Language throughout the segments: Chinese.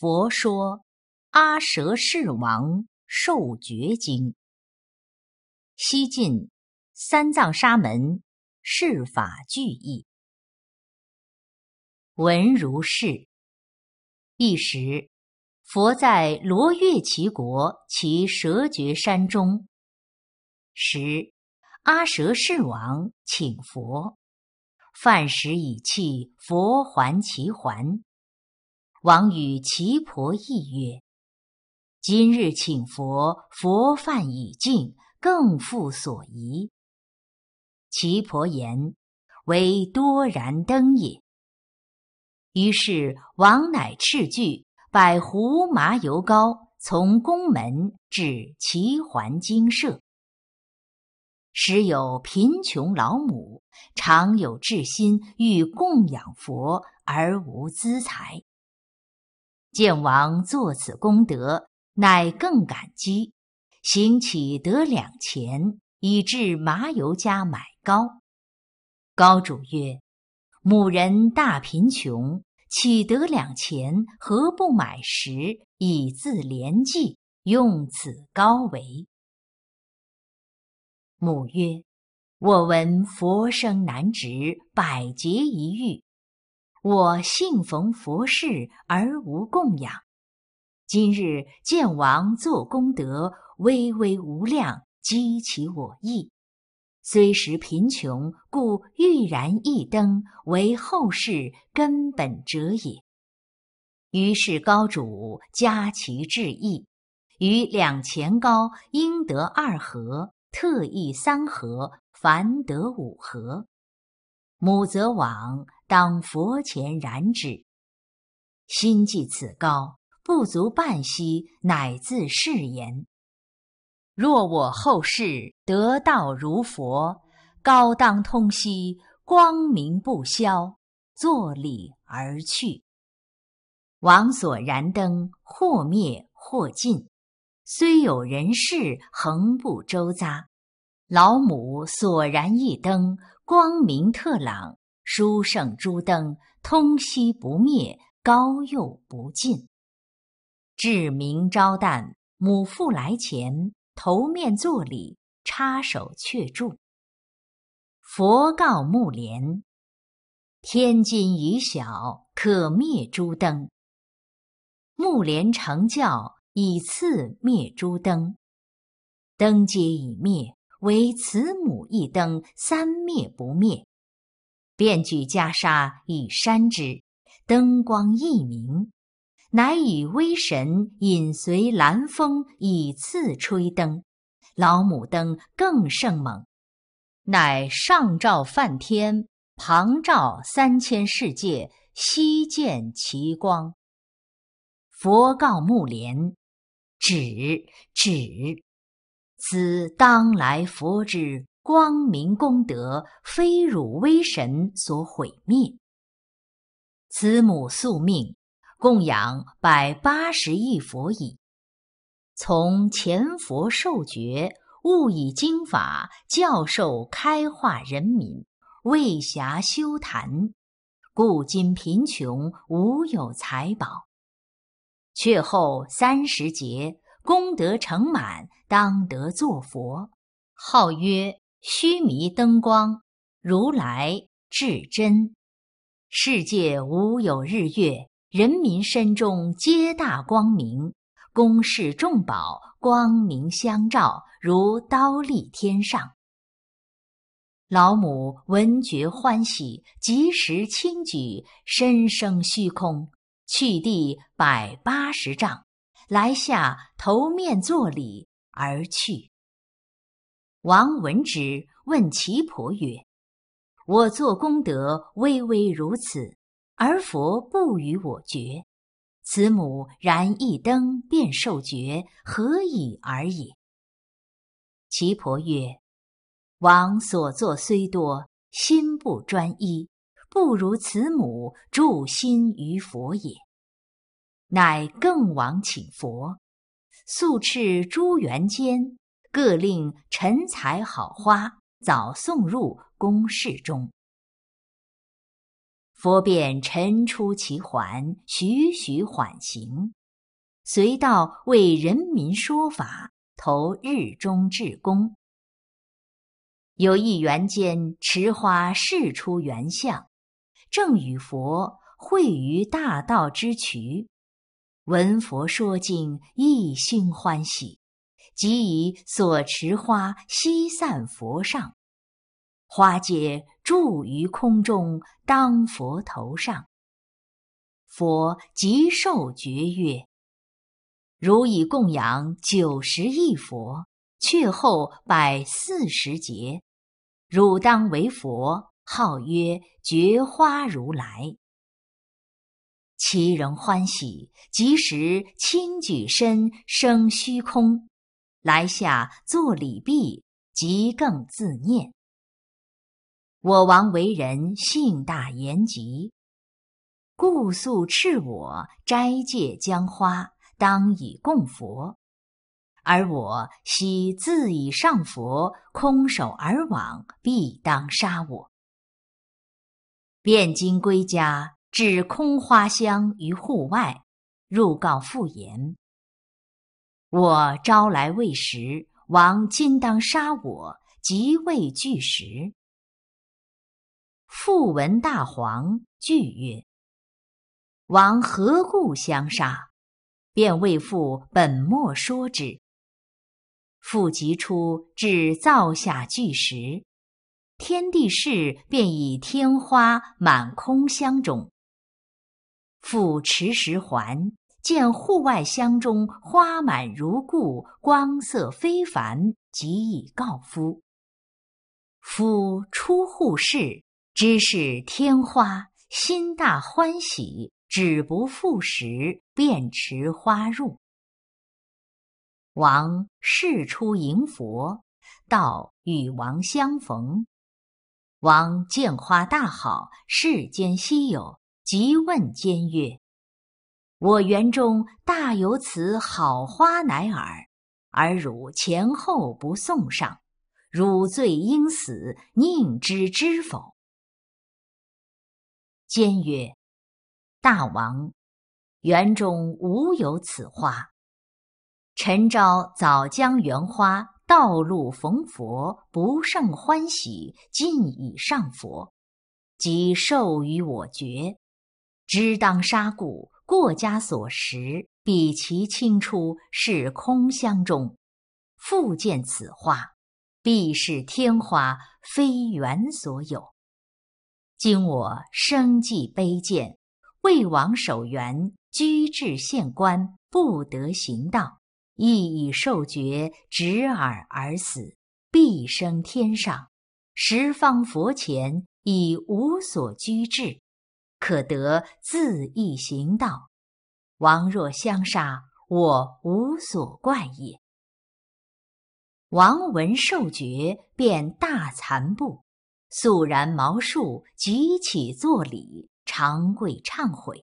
佛说《阿舍世王受觉经》，西晋三藏沙门释法句译。闻如是。一时，佛在罗越齐国其蛇绝山中，时阿舍世王请佛，饭食已弃，佛还其还。王与其婆议曰：“今日请佛，佛饭已尽，更复所疑。”其婆言：“为多燃灯也。”于是王乃斥具百壶麻油膏，从宫门至齐桓精舍。时有贫穷老母，常有志心，欲供养佛而无资财。见王作此功德，乃更感激，行乞得两钱，以至麻油家买膏。高主曰：“母人大贫穷，岂得两钱？何不买食，以自怜济？用此高为？”母曰：“我闻佛生难值，百劫一遇。”我幸逢佛事而无供养，今日见王作功德，巍巍无量，激起我意。虽时贫穷，故欲燃一灯，为后世根本者也。于是高主加其志意，于两钱高应得二合，特意三合，凡得五合。母则往。当佛前燃之，心计此高，不足半息，乃自誓言：若我后世得道如佛，高当通悉，光明不消，坐礼而去。王所燃灯，或灭或尽，虽有人事，恒不周匝。老母所燃一灯，光明特朗。书圣诸灯，通悉不灭，高又不尽。至明朝旦，母父来前，头面作礼，插手却住。佛告木莲：“天津已小，可灭诸灯。”木莲成教，以次灭诸灯。灯皆已灭，唯慈母一灯，三灭不灭。便举袈裟以扇之，灯光一明，乃以威神引随兰风以次吹灯，老母灯更甚猛，乃上照梵天，旁照三千世界，悉见其光。佛告木莲：“止止，此当来佛之。”光明功德，非汝威神所毁灭。慈母宿命，供养百八十亿佛矣。从前佛受觉，悟以经法教授开化人民，未暇修坛，故今贫穷，无有财宝。却后三十劫，功德成满，当得作佛，号曰。须弥灯光，如来至真。世界无有日月，人民身中皆大光明。宫室众宝，光明相照，如刀立天上。老母闻觉欢喜，即时轻举，身生虚空，去地百八十丈，来下头面作礼而去。王闻之，问其婆曰：“我作功德，微微如此，而佛不与我觉。此母燃一灯便受觉，何以尔也？”其婆曰：“王所作虽多，心不专一，不如此母助心于佛也。乃更往请佛，速敕诸缘间。”各令陈采好花早送入宫室中。佛便晨出其环，徐徐缓行，随道为人民说法，投日中至公。有一园间持花示出原相，正与佛会于大道之渠，闻佛说经，一心欢喜，即以所持花悉散佛上。花皆住于空中，当佛头上。佛即受觉曰：“汝以供养九十亿佛，却后百四十劫，汝当为佛，号曰觉花如来。”其人欢喜，即时轻举身，生虚空，来下作礼毕，即更自念。我王为人性大言极，故素敕我斋戒将花，当以供佛。而我昔自以上佛，空手而往，必当杀我。汴京归家，置空花香于户外，入告复言：我朝来未时，王今当杀我，即未具时。复闻大黄惧曰：“王何故相杀？”便为父本末说之。父即出至灶下具时，天地事便以天花满空箱中。父持时还，见户外箱中花满如故，光色非凡，即以告夫。夫出户室。知是天花，心大欢喜，止不复食，便持花入。王事出迎佛，道与王相逢。王见花大好，世间稀有，即问监曰：“我园中大有此好花乃尔，而汝前后不送上，汝罪应死，宁知知否？”坚曰：“大王，园中无有此花。陈昭早将园花道路逢佛，不胜欢喜，尽以上佛，即授予我觉。知当杀故，过家所食，比其清出，是空箱中。复见此花，必是天花，非缘所有。”今我生计卑贱，魏王守园，居至县官，不得行道，亦已受爵，执耳而死，必生天上。十方佛前已无所居至，可得自意行道。王若相杀，我无所怪也。王闻受爵，便大惭怖。肃然毛竖，即起作礼，长跪忏悔。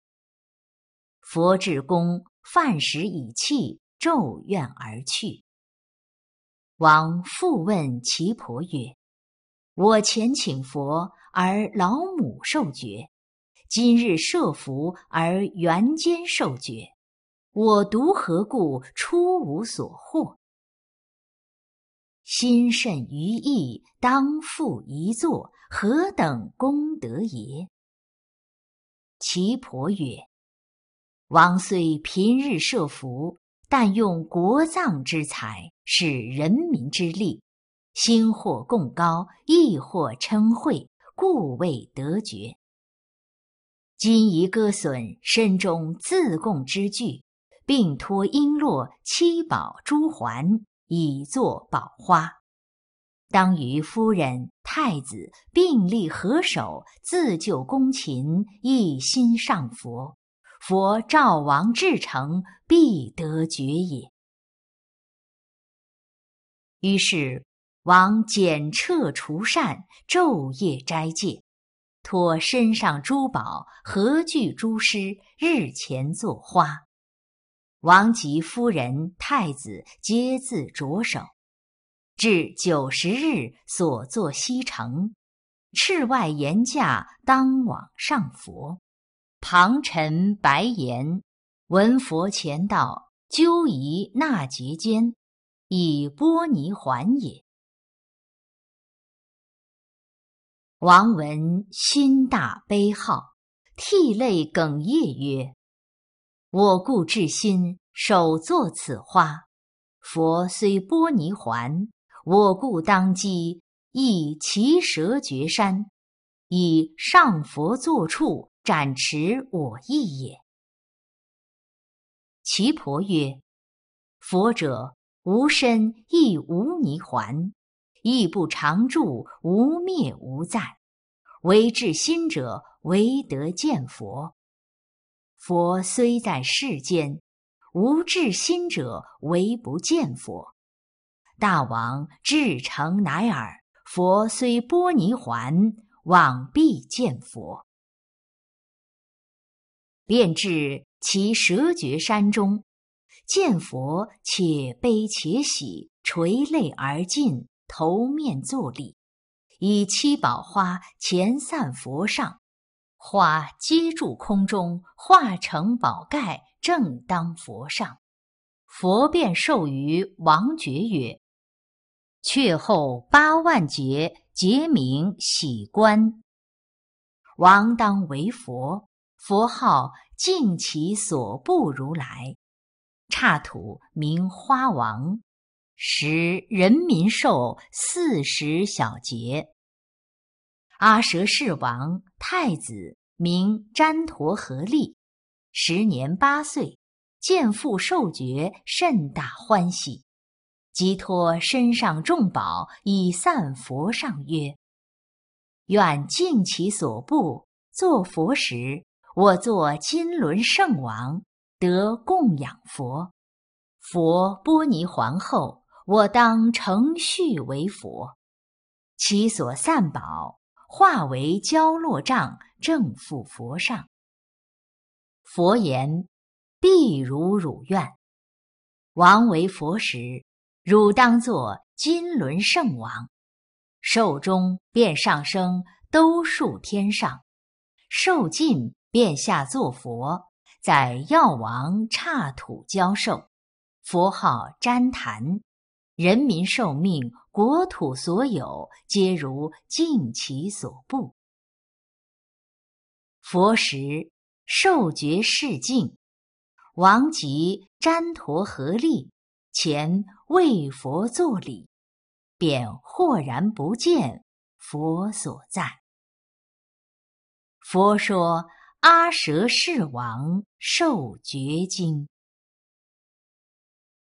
佛至公，饭食已讫，咒怨而去。王复问其婆曰：“我前请佛，而老母受爵；今日设福，而元间受爵。我独何故出无所获？”心甚于意，当复一坐，何等功德也？其婆曰：“王虽平日设福，但用国葬之财，使人民之力，兴或贡高，亦或称惠，故未得爵。今宜割损身中自贡之具，并托璎珞、七宝珠环。”以作宝花，当与夫人、太子并立合手，自救公勤，一心上佛。佛赵王至诚，必得觉也。于是王简彻除善，昼夜斋戒，托身上珠宝，何惧诸师，日前作花。王及夫人、太子皆自着手，至九十日，所作西城，赤外言驾，当往上佛。旁陈白言，闻佛前道，究疑那劫间，以波尼还也。王文心大悲号，涕泪哽咽曰：“我故至心手作此花，佛虽波尼还，我故当机亦其蛇绝山，以上佛坐处。”展持我意也。其婆曰：“佛者无身亦无泥环，亦不常住，无灭无在。唯至心者，唯得见佛。佛虽在世间，无至心者，唯不见佛。大王至诚乃尔。佛虽波泥环，往必见佛。”便至其蛇绝山中，见佛，且悲且喜，垂泪而尽，头面坐立，以七宝花前散佛上，花接住空中，化成宝盖，正当佛上。佛便授于王觉曰：“却后八万劫，劫名喜观。王当为佛。”佛号净其所不如来，刹土名花王，时人民寿四十小节。阿舍世王太子名旃陀合利，时年八岁，见父受爵，甚大欢喜，即托身上重宝以散佛上曰：“愿尽其所部，作佛时。”我作金轮圣王，得供养佛。佛波尼皇后，我当承续为佛。其所散宝，化为焦落杖，正复佛上。佛言：必如汝愿。王为佛时，汝当作金轮圣王。寿终便上升，兜数天上。寿尽。便下作佛，在药王刹土教授，佛号旃檀，人民受命，国土所有，皆如尽其所部。佛时受觉世境，王及旃陀合力前为佛作礼，便豁然不见佛所在。佛说。阿舍世王受觉经。